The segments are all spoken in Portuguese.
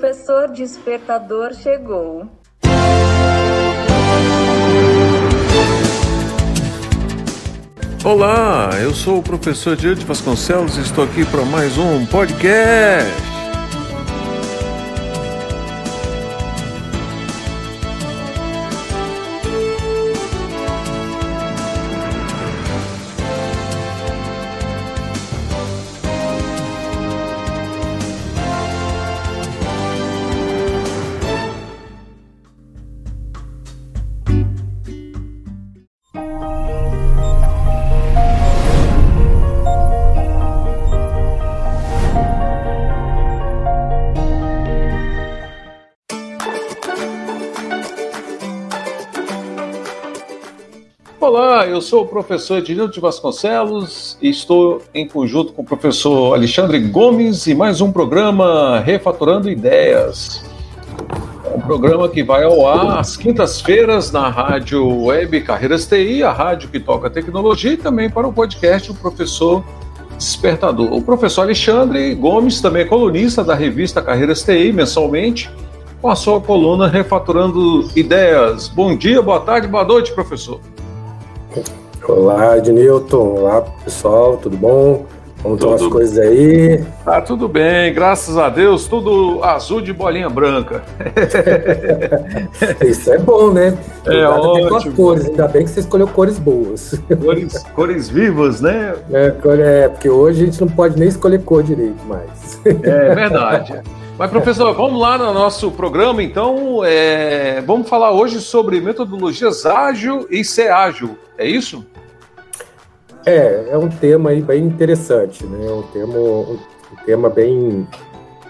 professor despertador chegou. Olá, eu sou o professor Diante Vasconcelos e estou aqui para mais um podcast. Olá, eu sou o professor Ednildo de Vasconcelos e estou em conjunto com o professor Alexandre Gomes e mais um programa Refatorando Ideias. É um programa que vai ao ar às quintas-feiras na rádio web Carreiras TI, a rádio que toca tecnologia, e também para o podcast O Professor Despertador. O professor Alexandre Gomes também é colunista da revista Carreiras TI, mensalmente, com a sua coluna Refatorando Ideias. Bom dia, boa tarde, boa noite, professor. Olá, Ednilton. Olá, pessoal, tudo bom? Como estão as coisas aí? Tá tudo bem, graças a Deus, tudo azul de bolinha branca. Isso é bom, né? É ótimo. Com as cores, ainda bem que você escolheu cores boas. Cores, cores vivas, né? É, é, porque hoje a gente não pode nem escolher cor direito mais. É verdade. Mas, professor, vamos lá no nosso programa, então. É, vamos falar hoje sobre metodologias ágil e ser ágil, é isso? É, é um tema aí bem interessante, né? Um tema, um, tema bem,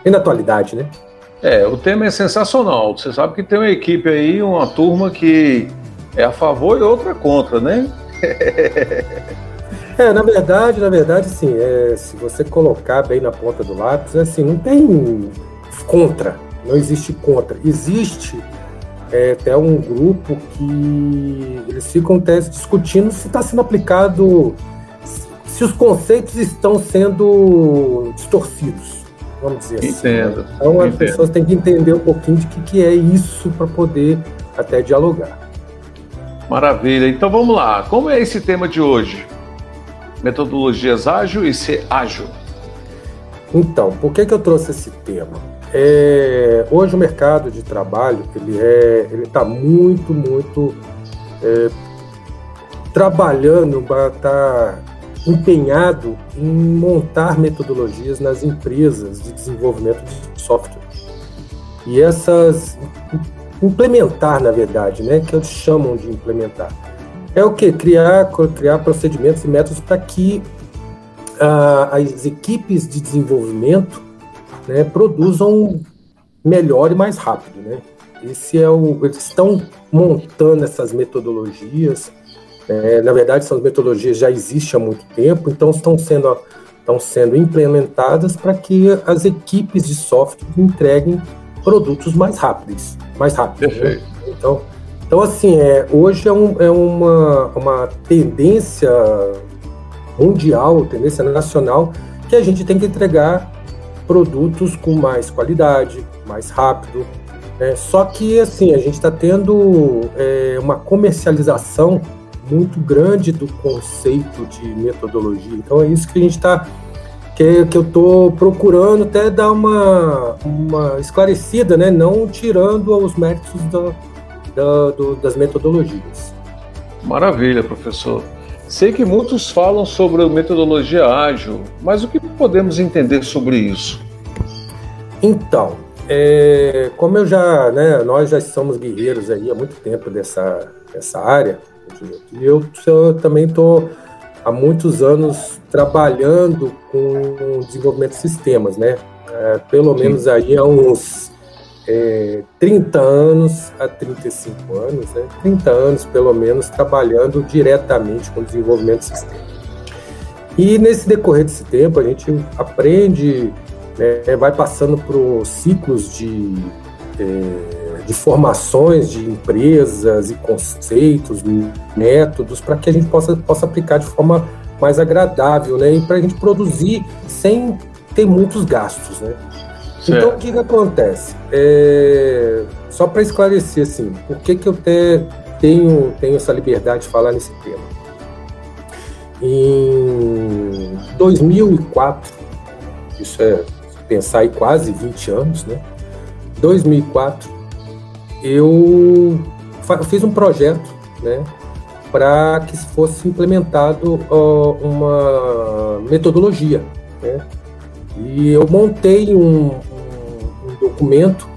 bem da atualidade, né? É, o tema é sensacional. Você sabe que tem uma equipe aí, uma turma que é a favor e outra contra, né? É, na verdade, na verdade, sim. É, se você colocar bem na ponta do lápis, assim, não tem contra, não existe contra. Existe é, até um grupo que eles ficam até discutindo se está sendo aplicado, se os conceitos estão sendo distorcidos, vamos dizer assim. Entendo. Então as pessoas têm que entender um pouquinho de que, que é isso para poder até dialogar. Maravilha. Então vamos lá. Como é esse tema de hoje? Metodologias ágil e ser ágil. Então, por que, que eu trouxe esse tema? É, hoje o mercado de trabalho ele é ele está muito muito é, trabalhando está empenhado em montar metodologias nas empresas de desenvolvimento de software. E essas implementar na verdade né que eles chamam de implementar é o que criar criar procedimentos e métodos para que ah, as equipes de desenvolvimento né, produzam melhor e mais rápido, né? Esse é o, eles estão montando essas metodologias. É, na verdade, essas metodologias já existem há muito tempo, então estão sendo estão sendo implementadas para que as equipes de software entreguem produtos mais rápidos, mais rápidos. Né? Então, então assim, é, hoje é, um, é uma, uma tendência mundial, tendência nacional, que a gente tem que entregar produtos com mais qualidade, mais rápido. Né? Só que assim a gente está tendo é, uma comercialização muito grande do conceito de metodologia. Então é isso que a gente está que, que eu estou procurando até dar uma, uma esclarecida, né? não tirando os méritos da, da, do, das metodologias. Maravilha, professor. Sei que muitos falam sobre metodologia ágil, mas o que podemos entender sobre isso? Então, é, como eu já, né, nós já somos guerreiros aí há muito tempo dessa, dessa área, e eu, eu também estou há muitos anos trabalhando com desenvolvimento de sistemas, né? É, pelo Sim. menos aí há uns é, 30 anos a 35 anos, né? 30 anos pelo menos trabalhando diretamente com desenvolvimento de sistema. E nesse decorrer desse tempo a gente aprende, né, vai passando por ciclos de, é, de formações de empresas e conceitos, métodos, para que a gente possa, possa aplicar de forma mais agradável, né? E para a gente produzir sem ter muitos gastos, né? Certo. Então, o que, que acontece? É... Só para esclarecer, assim, por que, que eu te... tenho, tenho essa liberdade de falar nesse tema? Em 2004, isso é pensar em quase 20 anos, né? 2004, eu fiz um projeto, né? Para que fosse implementado uma metodologia, né? E eu montei um documento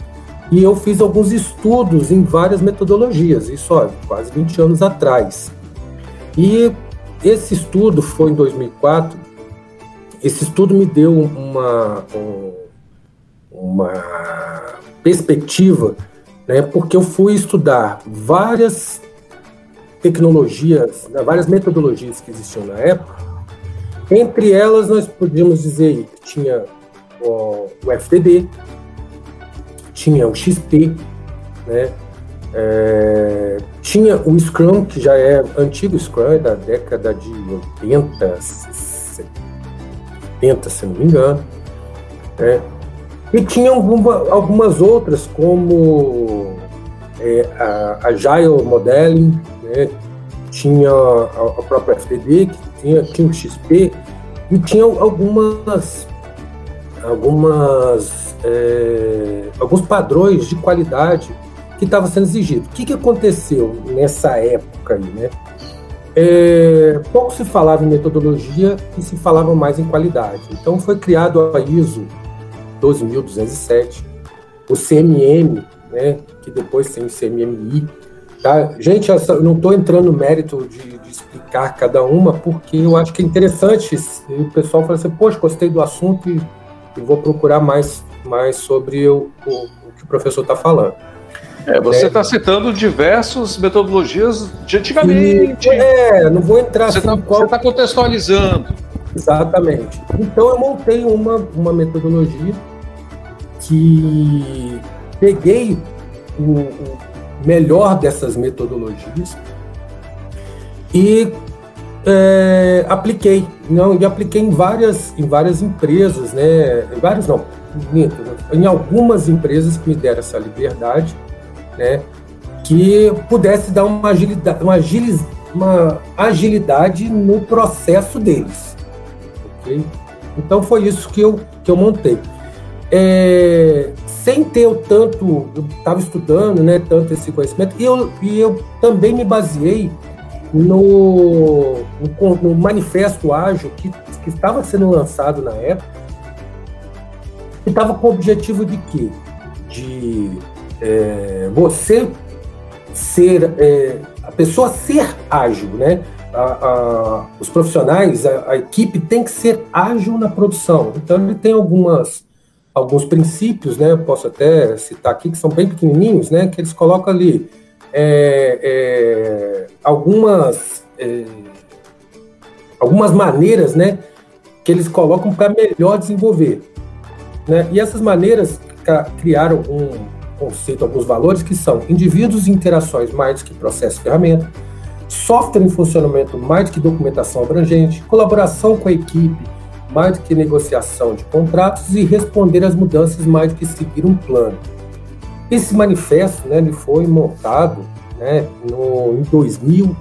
e eu fiz alguns estudos em várias metodologias, isso ó, quase 20 anos atrás. E esse estudo foi em 2004. Esse estudo me deu uma, uma perspectiva, né, porque eu fui estudar várias tecnologias, né, várias metodologias que existiam na época. Entre elas, nós podíamos dizer que tinha o FTD, tinha o XP, né, é, tinha o Scrum, que já é antigo Scrum, é da década de 80, 70, se não me engano. Né? E tinha alguma, algumas outras, como é, a Agile Modeling, né? tinha a, a, própria FTD, tinha, tinha o XP, e tinha algumas, algumas é, alguns padrões de qualidade que estava sendo exigido. O que, que aconteceu nessa época aí, né? É, pouco se falava em metodologia e se falava mais em qualidade. Então foi criado a ISO 12207, o CMM, né, que depois tem o CMMI. Tá? Gente, eu não estou entrando no mérito de, de, explicar cada uma, porque eu acho que é interessante. o pessoal fala assim, poxa, gostei do assunto e, e vou procurar mais, mais sobre o, o, o que o professor está falando. É, você está citando diversas metodologias de antigamente. É, não vou entrar Você está qual... tá contextualizando. Exatamente. Então eu montei uma, uma metodologia que peguei o, o melhor dessas metodologias e é, apliquei. Não, e apliquei em várias, em várias empresas, né? Em várias não, em algumas empresas que me deram essa liberdade né, que pudesse dar uma agilidade, uma, agiliz, uma agilidade no processo deles. Okay? Então foi isso que eu, que eu montei. É, sem ter o tanto, eu estava estudando né, tanto esse conhecimento, e eu, e eu também me baseei no, no, no manifesto ágil que, que estava sendo lançado na época, que estava com o objetivo de quê? De é, você ser é, a pessoa ser ágil, né? A, a, os profissionais, a, a, equipe tem que ser ágil na produção. Então ele tem algumas alguns princípios, né? Eu posso até citar aqui que são bem pequenininhos, né? Que eles colocam ali é, é algumas é, algumas maneiras, né? Que eles colocam para melhor desenvolver, né? E essas maneiras criaram um conceito, alguns valores que são indivíduos e interações mais do que processo e ferramenta, software em funcionamento mais do que documentação abrangente, colaboração com a equipe mais do que negociação de contratos e responder às mudanças mais do que seguir um plano. Esse manifesto né, ele foi montado né, no, em 2001,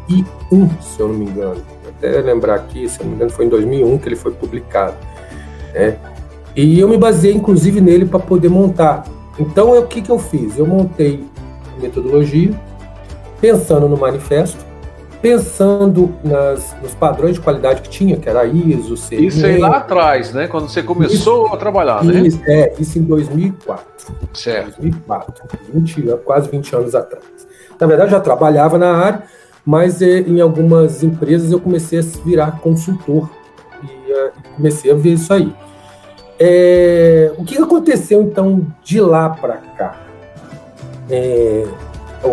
se eu não me engano. Vou até lembrar aqui, se eu não me engano, foi em 2001 que ele foi publicado. Né? E eu me baseei, inclusive, nele para poder montar então, o que, que eu fiz? Eu montei a metodologia, pensando no manifesto, pensando nas, nos padrões de qualidade que tinha, que era ISO, CMM. Isso aí lá atrás, né? Quando você começou isso, a trabalhar, né? isso, né? É, isso em 2004. Certo. 2004, 20, quase 20 anos atrás. Na verdade, já trabalhava na área, mas é, em algumas empresas eu comecei a virar consultor e, uh, comecei a ver isso aí. É, o que aconteceu então de lá para cá? É,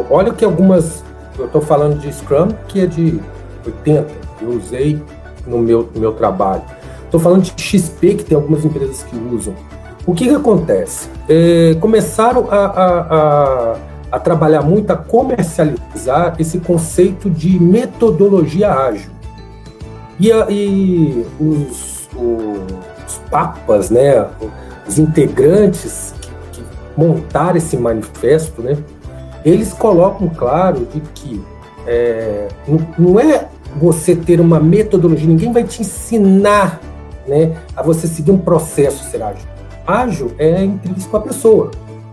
olha que algumas. Eu estou falando de Scrum, que é de 80, que eu usei no meu, no meu trabalho. Estou falando de XP, que tem algumas empresas que usam. O que, que acontece? É, começaram a, a, a, a, trabalhar muito, a comercializar esse conceito de metodologia ágil. E, e os, os papas, né, os integrantes que, que montaram esse manifesto, né, eles colocam claro de que é, não, não é você ter uma metodologia, ninguém vai te ensinar né, a você seguir um processo ser ágil. Ágil é intrínseco à pessoa.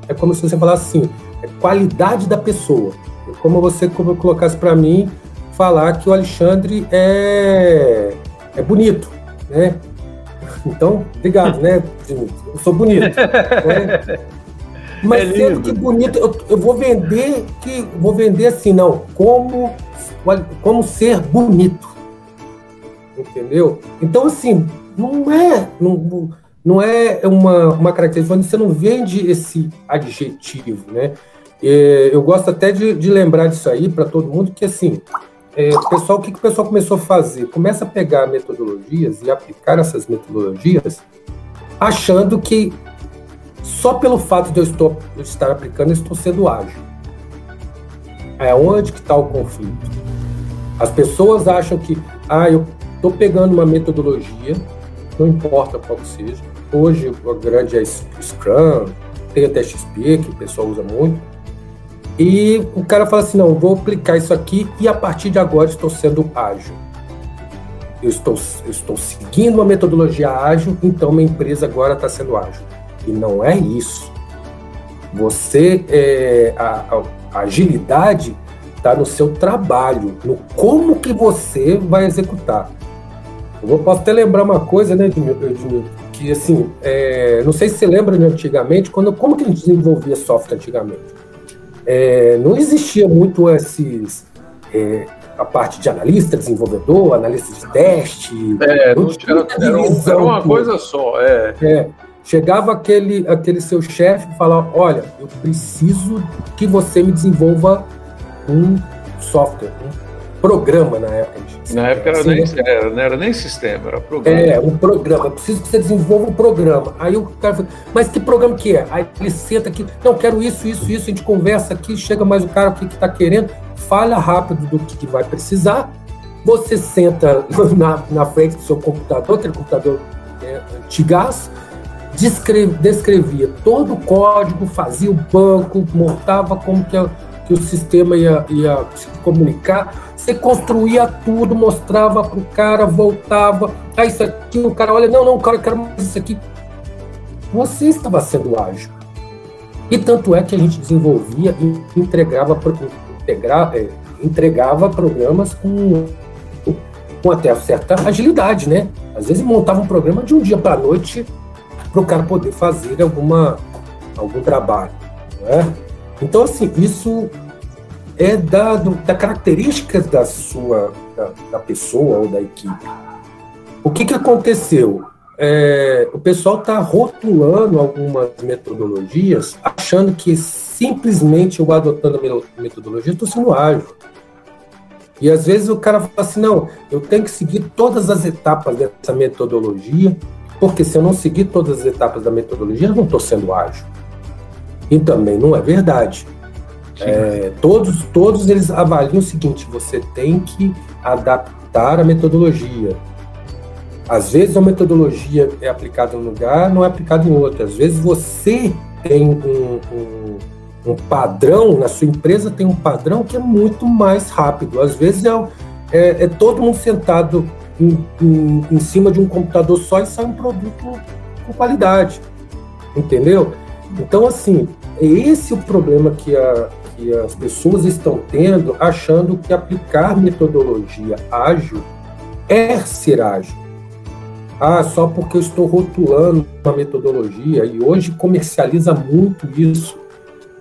É como se você falasse assim, é qualidade da pessoa. É como você como colocasse para mim falar que o Alexandre é, é bonito, né? Então, obrigado, né? Eu sou bonito. Né? Mas é sendo que bonito, eu, eu, vou vender que vou vender assim, não, como como ser bonito. Entendeu? Então assim, não é não, não é uma, uma característica, você não vende esse adjetivo, né? É, eu gosto até de, de lembrar disso aí para todo mundo, que assim, é, pessoal, o que, que o pessoal começou a fazer? Começa a pegar metodologias e aplicar essas metodologias, achando que só pelo fato de eu, estou, eu estar aplicando, eu estou sendo ágil. É onde que está o conflito. As pessoas acham que, ah, eu estou pegando uma metodologia, não importa qual que seja. Hoje, o grande é Scrum, tem até XP, que o pessoal usa muito e o cara fala assim: não, vou aplicar isso aqui e a partir de agora estou sendo ágil. Eu estou, eu estou seguindo uma metodologia ágil, então minha empresa agora está sendo ágil. E não é isso. Você, é, a, a agilidade está no seu trabalho, no como que você vai executar. Eu posso até lembrar uma coisa, né, Edmilson, que assim, é, não sei se você lembra né, antigamente, quando, como que a gente desenvolvia software antigamente? É, não existia muito esses. É, a parte de analista, desenvolvedor, analista de teste. É, não tinha, era, era, uma coisa só. É. é. Chegava aquele, aquele seu chefe e falava: Olha, eu preciso que você me desenvolva um software, um programa na época. Na época era assim, nem, né? era, não era nem sistema, era programa. É, um programa. Eu preciso que você desenvolva um programa. Aí o cara fala, mas que programa que é? Aí ele senta aqui, não, quero isso, isso, isso, a gente conversa aqui, chega mais o cara, o que está querendo, fala rápido do que, que vai precisar, você senta na, na frente do seu computador, aquele computador é, antigás, descreve, descrevia todo o código, fazia o banco, montava como que, a, que o sistema ia, ia se comunicar, você construía tudo, mostrava pro cara, voltava. Ah, isso aqui, o cara olha, não, não, cara, eu quero mais isso aqui. Você estava sendo ágil. E tanto é que a gente desenvolvia e entregava, integrava, é, entregava programas com, com até certa agilidade, né? Às vezes montava um programa de um dia para a noite para o cara poder fazer alguma, algum trabalho. Né? Então, assim, isso é dado da características da sua da, da, pessoa ou da equipe. O que, que aconteceu? É, o pessoal está rotulando algumas metodologias, achando que simplesmente eu adotando a metodologia estou sendo ágil. E às vezes o cara fala assim: não, eu tenho que seguir todas as etapas dessa metodologia, porque se eu não seguir todas as etapas da metodologia, eu não estou sendo ágil. E também não é verdade. É, todos, todos eles avaliam o seguinte: você tem que adaptar a metodologia. Às vezes a metodologia é aplicada em um lugar, não é aplicada em outro. Às vezes você tem um, um, um, padrão, na sua empresa tem um padrão que é muito mais rápido. Às vezes é, é, é todo mundo sentado em, em, em cima de um computador só e sai um produto com qualidade. Entendeu? Então, assim, é esse o problema que a, que as pessoas estão tendo, achando que aplicar metodologia ágil é ser ágil. Ah, só porque eu estou rotulando uma metodologia e hoje comercializa muito isso.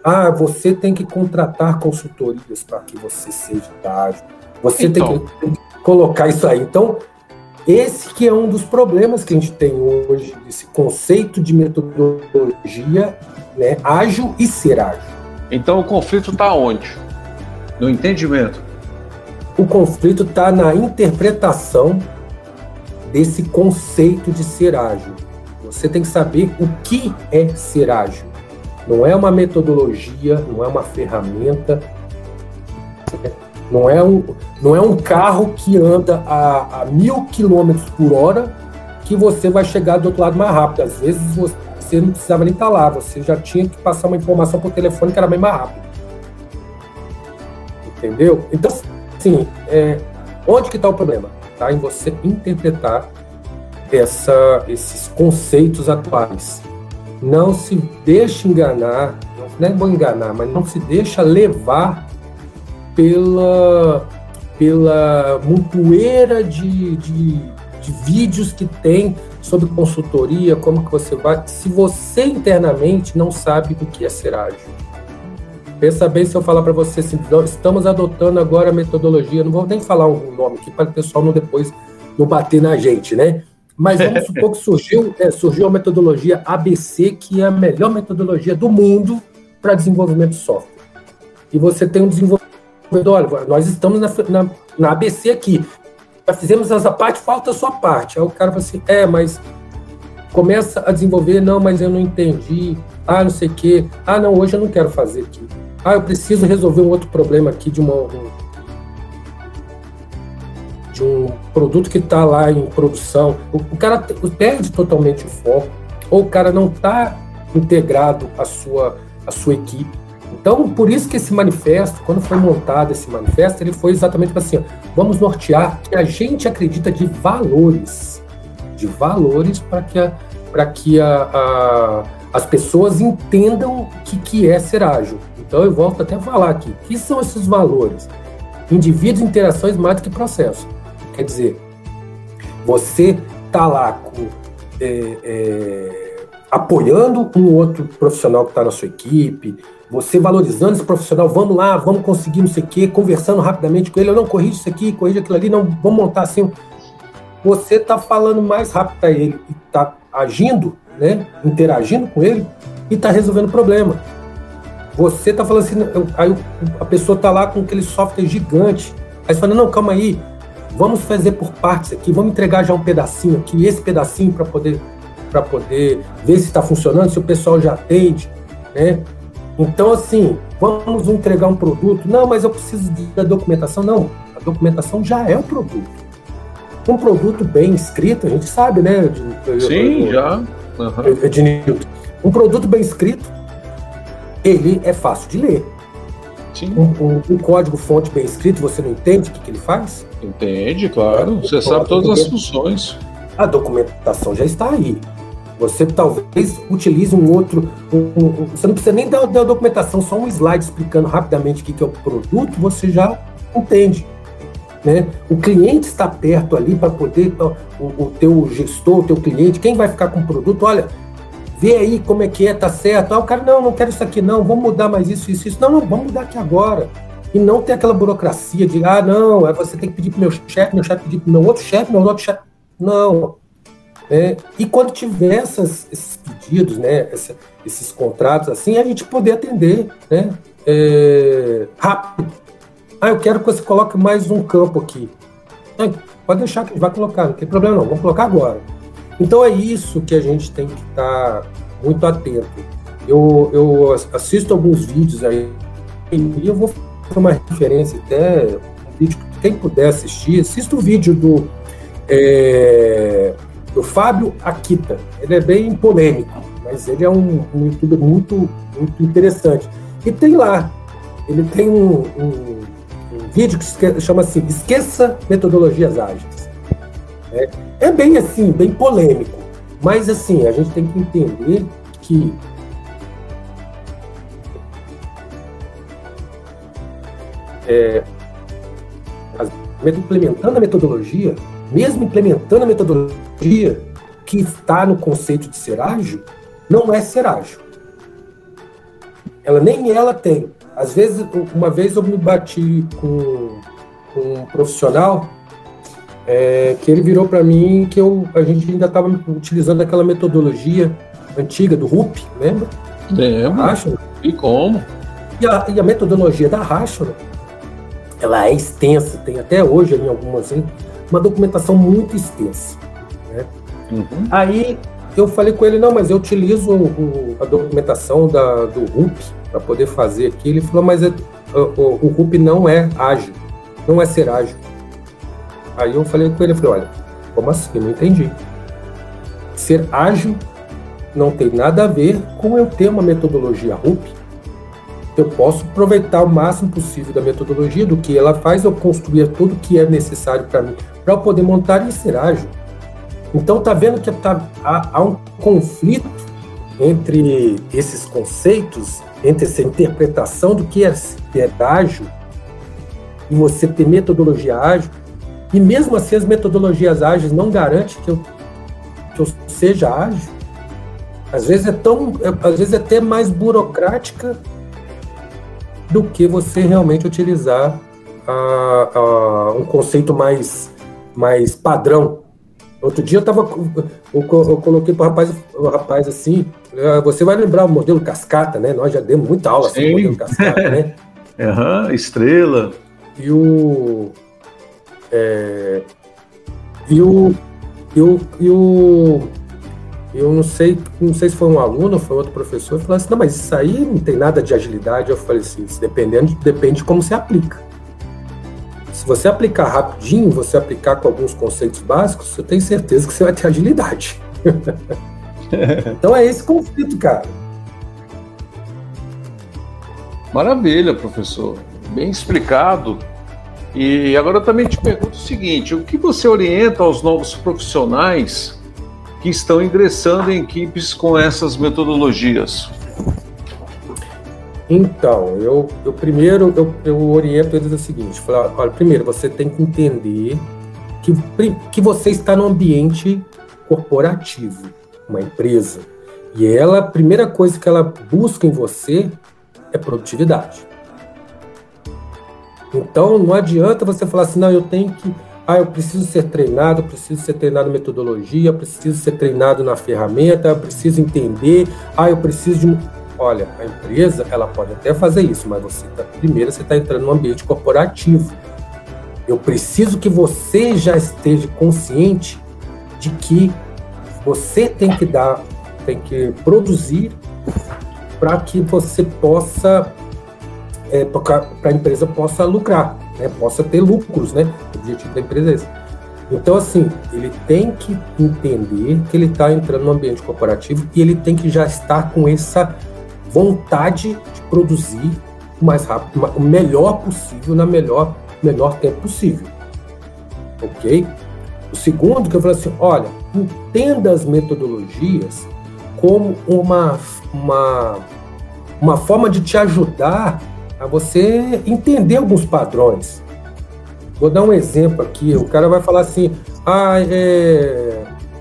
Ah, você tem que contratar consultorias para que você seja ágil. Você então. tem, que, tem que colocar isso aí. Então, esse que é um dos problemas que a gente tem hoje, esse conceito de metodologia né, ágil e ser ágil. Então o conflito está onde? No entendimento. O conflito está na interpretação desse conceito de ser ágil. Você tem que saber o que é ser ágil. Não é uma metodologia, não é uma ferramenta, não é um, não é um carro que anda a, a mil quilômetros por hora que você vai chegar do outro lado mais rápido. Às vezes você não precisava nem estar lá, você já tinha que passar uma informação por telefone que era bem mais rápido. Entendeu? Então, assim, é, onde que está o problema? Está em você interpretar essa, esses conceitos atuais. Não se deixe enganar, não é bom enganar, mas não se deixa levar pela, pela montoeira de, de, de vídeos que tem sobre consultoria, como que você vai, se você internamente não sabe o que é ser ágil. Pensa bem se eu falar para você assim, estamos adotando agora a metodologia, não vou nem falar um nome aqui para o pessoal não depois não bater na gente, né? Mas vamos supor que surgiu, é, surgiu a metodologia ABC, que é a melhor metodologia do mundo para desenvolvimento de software. E você tem um desenvolvedor, olha, nós estamos na, na, na ABC aqui, já fizemos essa parte, falta a sua parte. Aí o cara fala assim, é, mas começa a desenvolver, não, mas eu não entendi, ah, não sei o quê, ah, não, hoje eu não quero fazer aqui. Ah, eu preciso resolver um outro problema aqui de uma, um, de um produto que está lá em produção. O, o cara perde totalmente o foco, ou o cara não está integrado à sua, à sua equipe. Então, por isso que esse manifesto, quando foi montado esse manifesto, ele foi exatamente assim: ó, vamos nortear que a gente acredita de valores, de valores para que, a, que a, a, as pessoas entendam o que, que é ser ágil. Então, eu volto até a falar aqui: o que são esses valores? Indivíduos, interações mais do que processo. Quer dizer, você está lá com. É, é, apoiando um outro profissional que está na sua equipe, você valorizando esse profissional, vamos lá, vamos conseguir não sei o quê, conversando rapidamente com ele, eu não corrige isso aqui, corrige aquilo ali, não, vamos montar assim. Você está falando mais rápido para ele está agindo, né, interagindo com ele e está resolvendo o problema. Você está falando assim, aí a pessoa está lá com aquele software gigante, aí você fala, não, calma aí, vamos fazer por partes aqui, vamos entregar já um pedacinho aqui, esse pedacinho para poder para poder ver se está funcionando, se o pessoal já atende, né? Então, assim, vamos entregar um produto. Não, mas eu preciso da documentação. Não, a documentação já é o produto. Um produto bem escrito, a gente sabe, né? De, Sim, já. Uhum. De, um produto bem escrito, ele é fácil de ler. Sim. Um, um, um código-fonte bem escrito, você não entende o que, que ele faz? Entende, claro. Você sabe todas as funções. A documentação já está aí. Você talvez utilize um outro. Um, um, você não precisa nem dar, dar documentação, só um slide explicando rapidamente o que, que é o produto, você já entende. Né? O cliente está perto ali para poder, o, o teu gestor, o teu cliente, quem vai ficar com o produto, olha, vê aí como é que é, tá certo. Ah, o cara, não, não quero isso aqui, não, vamos mudar mais isso, isso, isso. Não, não, vamos mudar aqui agora. E não ter aquela burocracia de, ah, não, você tem que pedir para meu chefe, meu chefe pedir para meu outro chefe, meu outro chefe. Não. É, e quando tiver essas, esses pedidos, né, essa, esses contratos assim, a gente poder atender né, é, rápido. Ah, eu quero que você coloque mais um campo aqui. Ah, pode deixar que a gente vai colocar, não tem problema não, vamos colocar agora. Então é isso que a gente tem que estar muito atento. Eu, eu assisto alguns vídeos aí e eu vou fazer uma referência até um vídeo que quem puder assistir, assista o vídeo do é, do Fábio Akita. Ele é bem polêmico, mas ele é um, um youtuber muito, muito interessante. E tem lá, ele tem um, um, um vídeo que chama assim, Esqueça Metodologias Ágeis. É, é bem assim, bem polêmico, mas assim, a gente tem que entender que é, implementando a metodologia, mesmo implementando a metodologia que está no conceito de ser ágil, não é ser ágil. Ela nem ela tem. Às vezes, uma vez eu me bati com, com um profissional é, que ele virou para mim que eu, a gente ainda estava utilizando aquela metodologia antiga do RUP, lembra? Lembro. E como? E a, e a metodologia da Rational, ela é extensa, tem até hoje em algumas uma documentação muito extensa. Né? Uhum. Aí eu falei com ele, não, mas eu utilizo o, a documentação da, do RUP para poder fazer aqui. Ele falou, mas é, o, o RUP não é ágil, não é ser ágil. Aí eu falei com ele, falei, olha, como assim? Não entendi. Ser ágil não tem nada a ver com eu ter uma metodologia RUP. Eu posso aproveitar o máximo possível da metodologia, do que ela faz, eu construir tudo que é necessário para mim, para eu poder montar e ser ágil. Então, tá vendo que tá, há, há um conflito entre esses conceitos, entre essa interpretação do que é ágil e você ter metodologia ágil, e mesmo assim as metodologias ágeis não garantem que eu, que eu seja ágil. Às vezes é tão, é, às vezes é até mais burocrática do que você realmente utilizar um conceito mais, mais padrão. Outro dia eu tava, eu, eu coloquei para o rapaz, o rapaz assim, ah, você vai lembrar o modelo cascata, né? Nós já demos muita aula sobre o modelo cascata, né? uhum, estrela. E o, é, e o, e o, e o eu não sei, não sei se foi um aluno ou foi outro professor, falou assim, não, mas isso aí não tem nada de agilidade. Eu falei assim, dependendo, depende de como você aplica. Se você aplicar rapidinho, você aplicar com alguns conceitos básicos, eu tenho certeza que você vai ter agilidade. então é esse conflito, cara. Maravilha, professor. Bem explicado. E agora eu também te pergunto o seguinte: o que você orienta aos novos profissionais que estão ingressando em equipes com essas metodologias? Então, eu, eu primeiro eu, eu oriento eles o seguinte: falar, olha, primeiro você tem que entender que, que você está no ambiente corporativo, uma empresa. E ela, a primeira coisa que ela busca em você é produtividade. Então não adianta você falar assim, não, eu tenho que. Ah, eu preciso ser treinado, eu preciso ser treinado em metodologia, eu preciso ser treinado na ferramenta, eu preciso entender. Ah, eu preciso de. Olha, a empresa ela pode até fazer isso, mas você tá, primeiro você está entrando no ambiente corporativo. Eu preciso que você já esteja consciente de que você tem que dar, tem que produzir para que você possa é, para a empresa possa lucrar, né, possa ter lucros, né? O objetivo da empresa é esse. Então, assim, ele tem que entender que ele está entrando no ambiente corporativo e ele tem que já estar com essa vontade de produzir o mais rápido, o melhor possível, na melhor, menor tempo possível. Ok? O segundo que eu falei assim, olha, entenda as metodologias como uma, uma, uma forma de te ajudar a você entender alguns padrões. Vou dar um exemplo aqui. O cara vai falar assim: ah, é,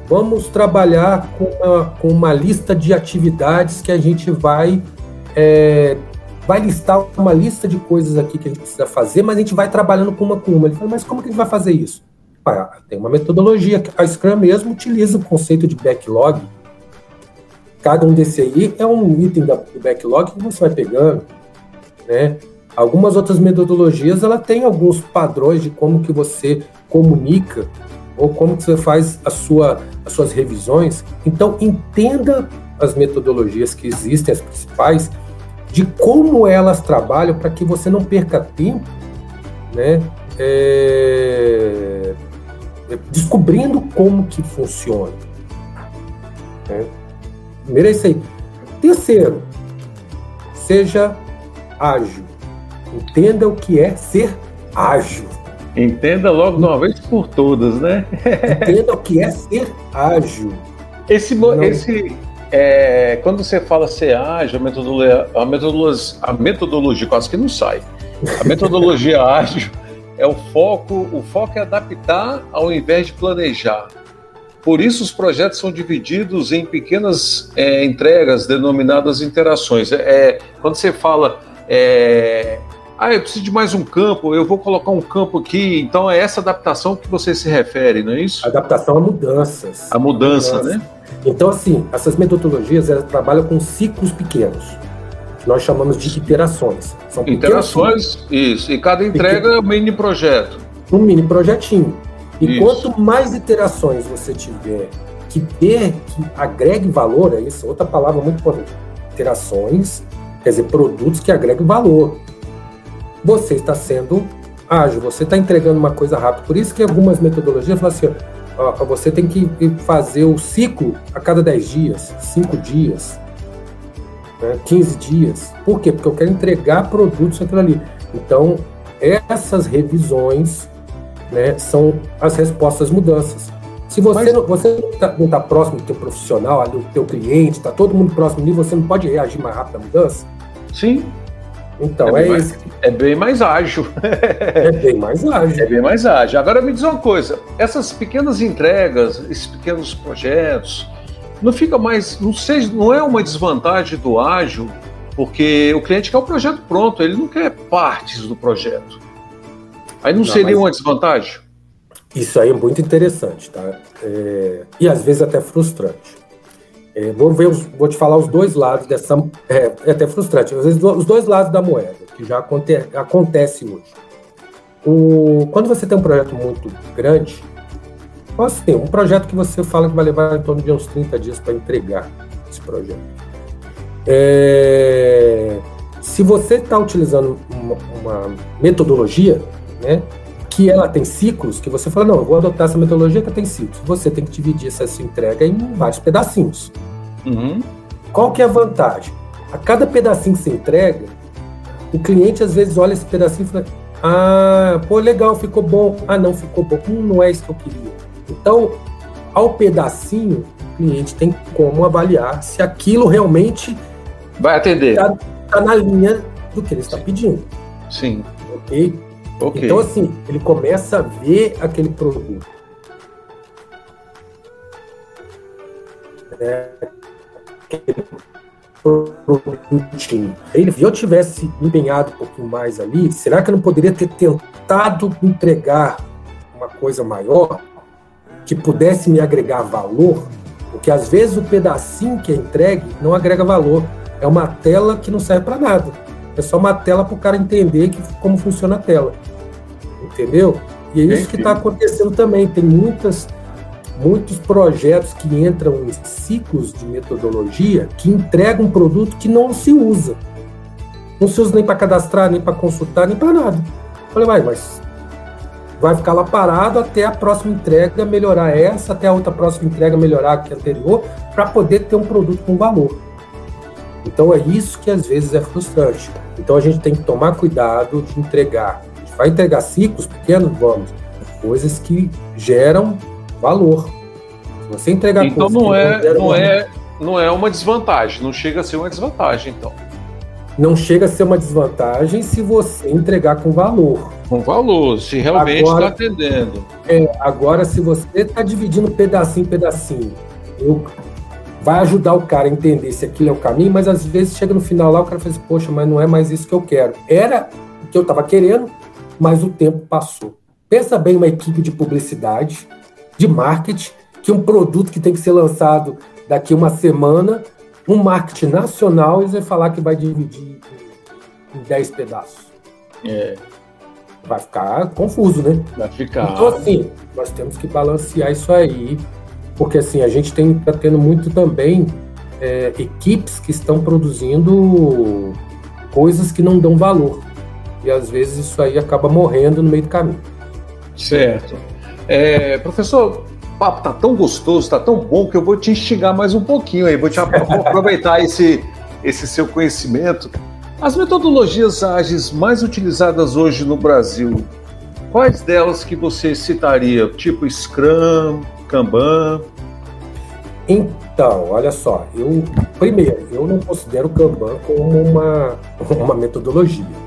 vamos trabalhar com uma, com uma lista de atividades que a gente vai é, vai listar uma lista de coisas aqui que a gente precisa fazer, mas a gente vai trabalhando com uma com uma. Ele fala, mas como que a gente vai fazer isso? Ah, tem uma metodologia a Scrum mesmo utiliza o conceito de backlog. Cada um desse aí é um item do backlog que você vai pegando né? Algumas outras metodologias ela tem alguns padrões de como que você comunica ou como você faz a sua, as suas revisões. Então entenda as metodologias que existem, as principais, de como elas trabalham para que você não perca tempo, né? É... descobrindo como que funciona. Né? Primeiro é isso aí. Terceiro, seja ágil. Entenda o que é ser ágil. Entenda logo de uma vez por todas, né? Entenda o que é ser ágil. Esse, esse é, quando você fala ser ágil, a metodologia, a metodologia, a metodologia quase que não sai. A metodologia ágil é o foco, o foco é adaptar ao invés de planejar. Por isso, os projetos são divididos em pequenas é, entregas denominadas interações. É, é quando você fala é, ah, eu preciso de mais um campo, eu vou colocar um campo aqui. Então é essa adaptação que você se refere, não é isso? Adaptação a mudanças. A mudança, mudança. né? Então, assim, essas metodologias elas trabalham com ciclos pequenos, que nós chamamos de iterações. São iterações, isso. E cada entrega é um mini projeto. Um mini projetinho. E isso. quanto mais iterações você tiver que ter, que agregue valor, é isso, outra palavra muito importante. Iterações quer dizer, produtos que agregam valor. Você está sendo ágil, você está entregando uma coisa rápida. Por isso que algumas metodologias falam assim, você tem que fazer o ciclo a cada 10 dias, 5 dias, né, 15 dias. Por quê? Porque eu quero entregar produtos aquilo ali. Então, essas revisões né, são as respostas às mudanças. Se você Mas... não você não está tá próximo do teu profissional, do teu cliente, está todo mundo próximo de você não pode reagir mais rápido à mudança? Sim. Então, é, é esse. É bem mais ágil. é bem mais ágil. É bem mais ágil. Agora me diz uma coisa: essas pequenas entregas, esses pequenos projetos, não fica mais. Não, seja, não é uma desvantagem do ágil, porque o cliente quer o projeto pronto, ele não quer partes do projeto. Aí não, não seria uma desvantagem? Isso aí é muito interessante, tá? É, e às vezes até frustrante. É, vou, ver os, vou te falar os dois lados dessa. É, é, até frustrante, às vezes os dois lados da moeda, que já aconte, acontece hoje. O, quando você tem um projeto muito grande, assim, um projeto que você fala que vai levar em torno de uns 30 dias para entregar esse projeto. É, se você está utilizando uma, uma metodologia, né, que ela tem ciclos, que você fala, não, eu vou adotar essa metodologia que tem ciclos. Você tem que dividir essa sua entrega em vários pedacinhos. Uhum. Qual que é a vantagem? A cada pedacinho que você entrega, o cliente às vezes olha esse pedacinho e fala, ah, pô, legal, ficou bom. Ah, não, ficou bom. Hum, não é isso que eu queria. Então, ao pedacinho, o cliente tem como avaliar se aquilo realmente vai atender. Está tá na linha do que ele está pedindo. Sim. Ok? Okay. Então, assim, ele começa a ver aquele produto. É, produtinho. Ele, se eu tivesse empenhado um pouquinho mais ali, será que eu não poderia ter tentado entregar uma coisa maior que pudesse me agregar valor? Porque às vezes o pedacinho que é entregue não agrega valor. É uma tela que não serve para nada. É só uma tela para o cara entender que, como funciona a tela. Entendeu? E é isso que está acontecendo também. Tem muitas, muitos projetos que entram em ciclos de metodologia que entregam um produto que não se usa. Não se usa nem para cadastrar, nem para consultar, nem para nada. Falei, vai, mas vai ficar lá parado até a próxima entrega melhorar essa, até a outra próxima entrega melhorar a que anterior, para poder ter um produto com valor. Então é isso que às vezes é frustrante. Então a gente tem que tomar cuidado de entregar. Vai entregar ciclos pequenos, vamos, coisas que geram valor. Se você entregar então não é não, não é não é uma desvantagem, não chega a ser uma desvantagem então. Não chega a ser uma desvantagem se você entregar com valor. Com valor, se realmente está atendendo. É, agora, se você está dividindo pedacinho em pedacinho, eu vai ajudar o cara a entender se aquilo é o caminho, mas às vezes chega no final lá, o cara fala assim, poxa, mas não é mais isso que eu quero. Era o que eu estava querendo, mas o tempo passou. Pensa bem uma equipe de publicidade, de marketing, que um produto que tem que ser lançado daqui uma semana, um marketing nacional, e você falar que vai dividir em 10 pedaços. É. Vai ficar confuso, né? Vai ficar. Então, assim, nós temos que balancear isso aí porque assim a gente tem tá tendo muito também é, equipes que estão produzindo coisas que não dão valor e às vezes isso aí acaba morrendo no meio do caminho. Certo. É, professor, o papo tá tão gostoso, tá tão bom que eu vou te instigar mais um pouquinho aí, vou, te, vou aproveitar esse, esse seu conhecimento. As metodologias ágeis mais utilizadas hoje no Brasil, quais delas que você citaria? Tipo Scrum, Kanban? Então, olha só, eu primeiro, eu não considero o Kanban como uma, uma metodologia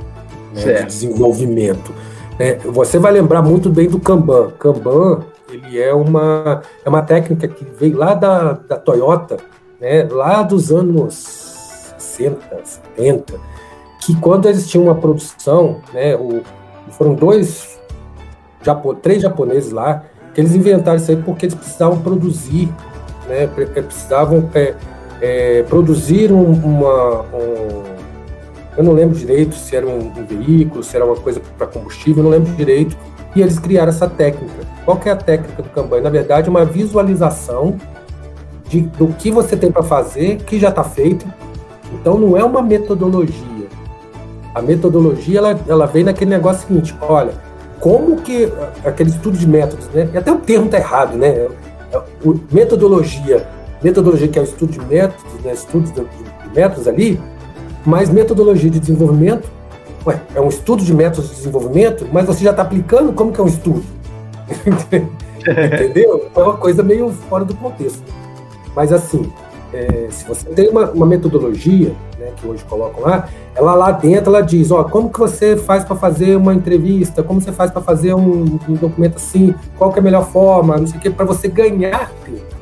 né, de desenvolvimento. É, você vai lembrar muito bem do Kanban. Kanban ele é uma, é uma técnica que veio lá da, da Toyota, né, lá dos anos 60, 70, que quando eles tinham uma produção, né, o, foram dois, japo, três japoneses lá, eles inventaram isso aí porque eles precisavam produzir, né? Eh, precisavam é, é, produzir um, uma. Um, eu não lembro direito se era um, um veículo, se era uma coisa para combustível, eu não lembro direito. E eles criaram essa técnica. Qual que é a técnica do Kanban? Na verdade, é uma visualização de, do que você tem para fazer, que já está feito. Então, não é uma metodologia. A metodologia ela, ela vem naquele negócio seguinte: olha, como que aquele estudo de métodos, né? E até o termo está errado, né? É, o, metodologia, metodologia que é o estudo de métodos, né? Estudos de, de métodos ali, mas metodologia de desenvolvimento, ué, é um estudo de métodos de desenvolvimento, mas você já está aplicando como que é um estudo? Entendeu? É uma coisa meio fora do contexto. Mas assim, é, se você tem uma, uma metodologia, né, que hoje colocam lá, ela lá dentro ela diz, ó, como que você faz para fazer uma entrevista, como você faz para fazer um, um, documento assim, qual que é a melhor forma, não sei o que, para você ganhar tempo.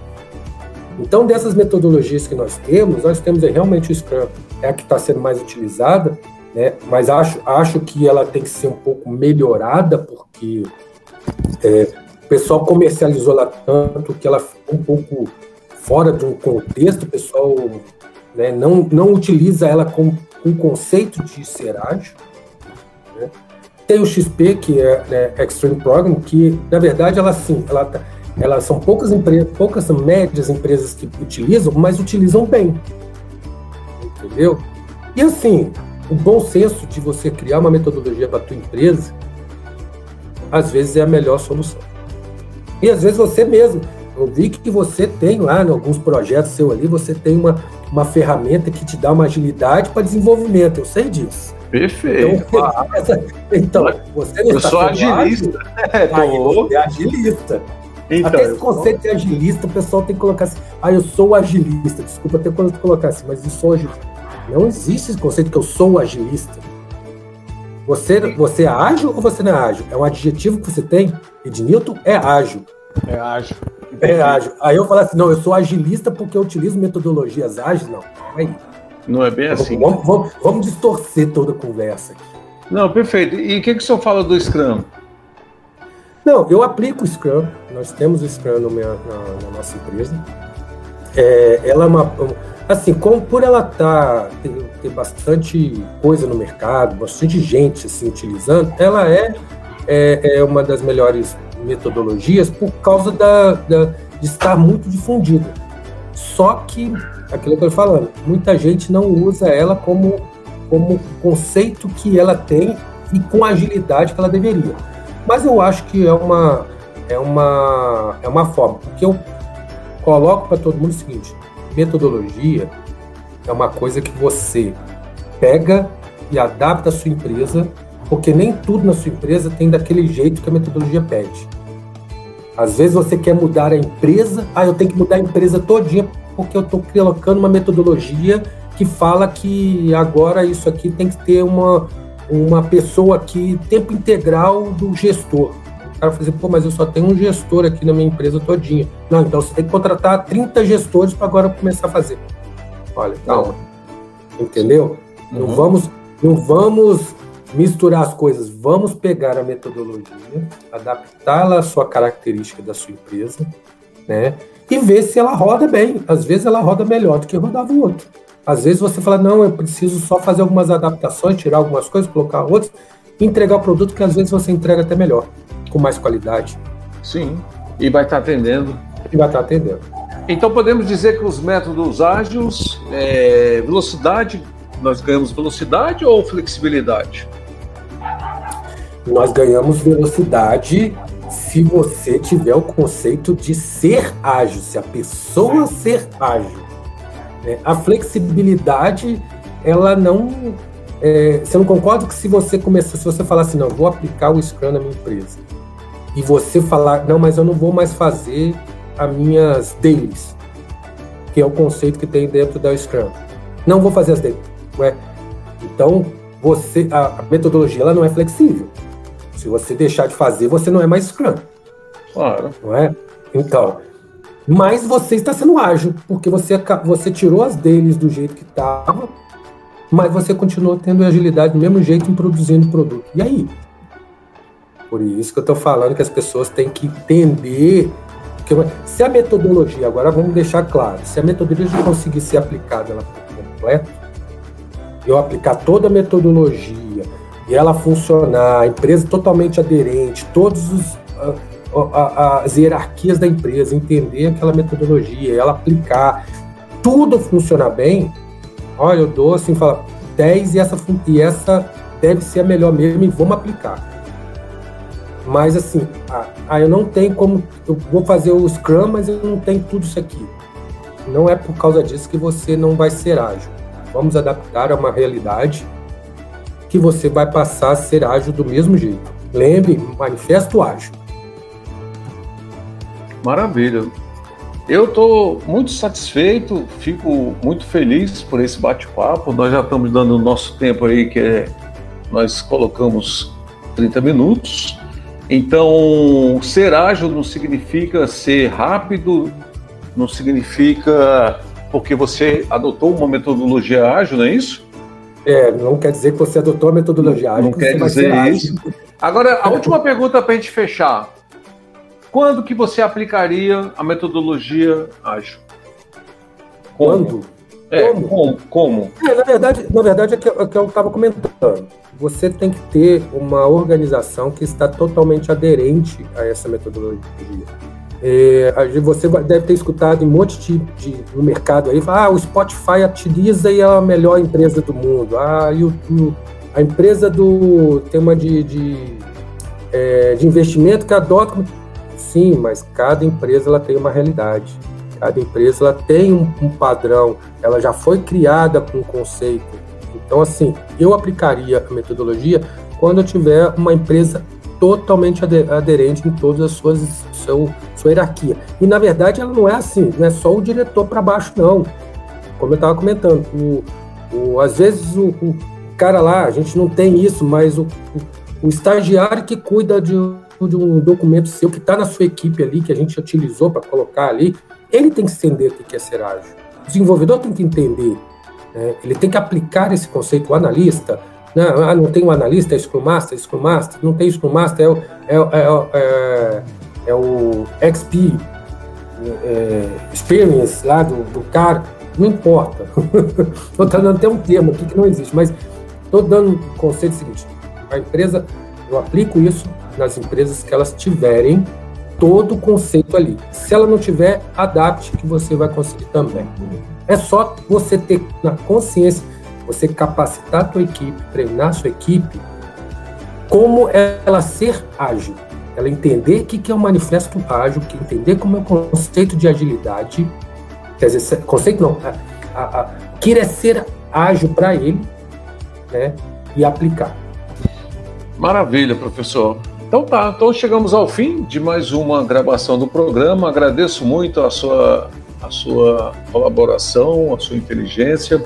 Então, dessas metodologias que nós temos, nós temos realmente o Scrum, é a que está sendo mais utilizada, né, mas acho, acho que ela tem que ser um pouco melhorada, porque é, o pessoal comercializou ela tanto que ela ficou um pouco fora de um contexto, o pessoal né, não, não utiliza ela com um conceito de ser ágil. Né? Tem o XP, que é né, Extreme Program, que na verdade ela sim, ela, tá, ela são poucas empresas, poucas médias empresas que utilizam, mas utilizam bem. Entendeu? E assim, o bom senso de você criar uma metodologia para a tua empresa, às vezes é a melhor solução. E às vezes você mesmo, eu vi que você tem lá, em alguns projetos seu ali, você tem uma, uma ferramenta que te dá uma agilidade para desenvolvimento. Eu sei disso. Perfeito. Então, então você não Eu sou agilista. É, tô... é agilista. Então, Até esse conceito de agilista, o pessoal tem que colocar assim, ah, eu sou agilista. Desculpa até quando colocar assim, mas eu sou agilista. Não existe esse conceito que eu sou agilista. Você, você é ágil ou você não é ágil? É um adjetivo que você tem. Ednilton é ágil. É ágil. É ágil. Aí eu falo assim, não, eu sou agilista porque eu utilizo metodologias ágeis. Não, aí. Não é bem assim. Vamos, vamos, vamos distorcer toda a conversa aqui. Não, perfeito. E o que, que o senhor fala do Scrum? Não, eu aplico o Scrum. Nós temos o Scrum minha, na, na, nossa empresa. É, ela é uma. Assim, como por ela tá, ter, ter, bastante coisa no mercado, bastante gente assim, utilizando, ela é, é, é uma das melhores metodologias por causa da, da, de estar muito difundida. Só que, aquilo que eu estou falando, muita gente não usa ela como, como conceito que ela tem e com a agilidade que ela deveria. Mas eu acho que é uma, é uma, é uma forma, porque eu coloco para todo mundo o seguinte: metodologia é uma coisa que você pega e adapta a sua empresa, porque nem tudo na sua empresa tem daquele jeito que a metodologia pede. Às vezes você quer mudar a empresa, ah, eu tenho que mudar a empresa todinha porque eu estou colocando uma metodologia que fala que agora isso aqui tem que ter uma, uma pessoa aqui, tempo integral do gestor. O cara fazer, pô, mas eu só tenho um gestor aqui na minha empresa todinha. Não, então você tem que contratar 30 gestores para agora começar a fazer. Olha, calma. Entendeu? Uhum. Não vamos, não vamos misturar as coisas. Vamos pegar a metodologia, adaptá-la à sua característica da sua empresa, né? E ver se ela roda bem. Às vezes ela roda melhor do que rodava o outro. Às vezes você fala, não, eu preciso só fazer algumas adaptações, tirar algumas coisas, colocar outras, entregar o produto que às vezes você entrega até melhor, com mais qualidade. Sim, e vai estar atendendo. E vai estar atendendo. Então podemos dizer que os métodos ágeis, é, velocidade, nós ganhamos velocidade ou flexibilidade? Nós ganhamos velocidade se você tiver o conceito de ser ágil, se a pessoa ser ágil. É, a flexibilidade, ela não. É, você não concorda que se você começar, se você falar assim, não, vou aplicar o Scrum na minha empresa, e você falar, não, mas eu não vou mais fazer as minhas dailies, que é o conceito que tem dentro da Scrum. Não vou fazer as dailies. Ué? Então, você, a, a metodologia ela não é flexível. Se você deixar de fazer, você não é mais Scrum. Claro. Não é? Então, mas você está sendo ágil, porque você, você tirou as deles do jeito que estava, mas você continuou tendo agilidade do mesmo jeito em produzindo produto. E aí? Por isso que eu estou falando que as pessoas têm que entender que se a metodologia, agora vamos deixar claro, se a metodologia conseguir ser aplicada ela por completo, eu aplicar toda a metodologia e ela funcionar, a empresa totalmente aderente, todos os as hierarquias da empresa, entender aquela metodologia, ela aplicar, tudo funcionar bem, olha, eu dou assim, fala 10 e essa, e essa deve ser a melhor mesmo e vamos aplicar. Mas assim, ah, ah, eu não tenho como. Eu vou fazer o Scrum, mas eu não tenho tudo isso aqui. Não é por causa disso que você não vai ser ágil. Vamos adaptar a uma realidade que você vai passar a ser ágil do mesmo jeito. Lembre, manifesto ágil. Maravilha. Eu estou muito satisfeito, fico muito feliz por esse bate-papo. Nós já estamos dando o nosso tempo aí, que é, nós colocamos 30 minutos. Então, ser ágil não significa ser rápido, não significa porque você adotou uma metodologia ágil, não é isso? É, não quer dizer que você adotou a metodologia ágil. Não, não quer dizer isso. Agora, a última pergunta para a gente fechar. Quando que você aplicaria a metodologia ágil? Como? Quando? É, como? como? É, na verdade, na verdade é que, é que eu estava comentando. Você tem que ter uma organização que está totalmente aderente a essa metodologia. É, você deve ter escutado em um monte de, de no mercado aí, ah, o Spotify utiliza e é a melhor empresa do mundo. Ah, e o, a empresa do tema de, de, é, de investimento que adota. Sim, mas cada empresa ela tem uma realidade. Cada empresa ela tem um, um padrão, ela já foi criada com um conceito. Então, assim, eu aplicaria a metodologia quando eu tiver uma empresa totalmente aderente em todas as suas seu, sua hierarquia. E na verdade ela não é assim, não é só o diretor para baixo, não. Como eu estava comentando, o, o, às vezes o, o, cara lá, a gente não tem isso, mas o, o estagiário que cuida de, de um documento seu que está na sua equipe ali, que a gente utilizou para colocar ali, ele tem que entender o que é ser ágil. O desenvolvedor tem que entender, né? ele tem que aplicar esse conceito. O analista, não, ah, não tem um analista, é Scrum Master, Scrum Master, não tem Scrum Master, é, é, é, é, é o XP é, Experience lá do, do cara, não importa. Estou dando até um termo aqui que não existe, mas estou dando um conceito seguinte: a empresa, eu aplico isso nas empresas que elas tiverem todo o conceito ali. Se ela não tiver, adapte que você vai conseguir também. É só você ter na consciência, você capacitar a tua equipe, treinar a sua equipe, como ela ser ágil ela entender o que é o manifesto ágil, que entender como é o conceito de agilidade, quer dizer, conceito não, a, a, a, querer ser ágil para ele, né, e aplicar. Maravilha, professor. Então tá, então chegamos ao fim de mais uma gravação do programa. Agradeço muito a sua, a sua colaboração, a sua inteligência,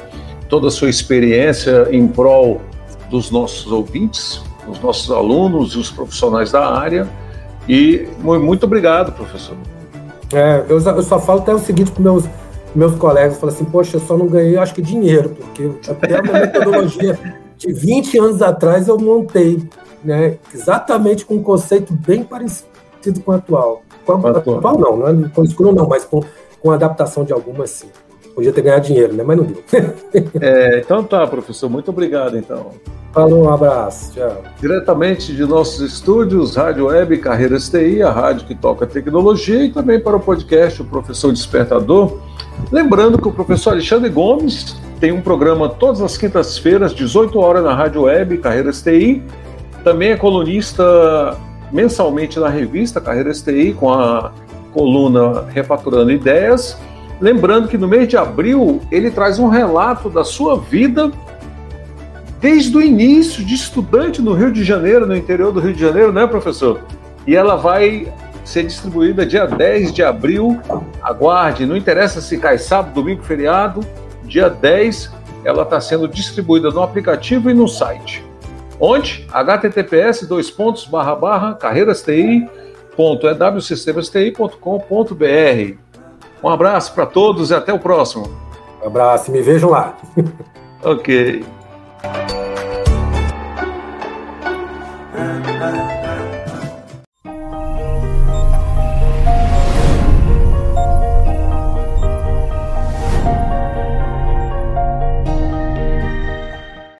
toda a sua experiência em prol dos nossos ouvintes os nossos alunos e os profissionais da área. E muito obrigado, professor. É, eu, eu só falo até o seguinte para meus meus colegas, falo assim, poxa, eu só não ganhei, acho que dinheiro, porque até uma metodologia de 20 anos atrás eu montei, né, exatamente com um conceito bem parecido com o atual. Com a, atual. atual não, não é com escuro não, mas com, com adaptação de algumas sim. Podia ter ganhado dinheiro, né? Mas não deu. é, então tá, professor. Muito obrigado, então. Falou, um abraço. Tchau. Diretamente de nossos estúdios, Rádio Web Carreiras TI, a rádio que toca tecnologia, e também para o podcast O Professor Despertador. Lembrando que o professor Alexandre Gomes tem um programa todas as quintas-feiras, 18 horas, na Rádio Web Carreiras TI. Também é colunista mensalmente na revista Carreiras TI, com a coluna Refaturando Ideias Lembrando que no mês de abril ele traz um relato da sua vida desde o início de estudante no Rio de Janeiro, no interior do Rio de Janeiro, né, professor? E ela vai ser distribuída dia 10 de abril. Aguarde, não interessa se cai sábado, domingo, feriado, dia 10 ela está sendo distribuída no aplicativo e no site. Onde? https dois pontos barra barra carreirasti.ewsystemasti.com.br um abraço para todos e até o próximo. Um abraço, me vejam lá. ok.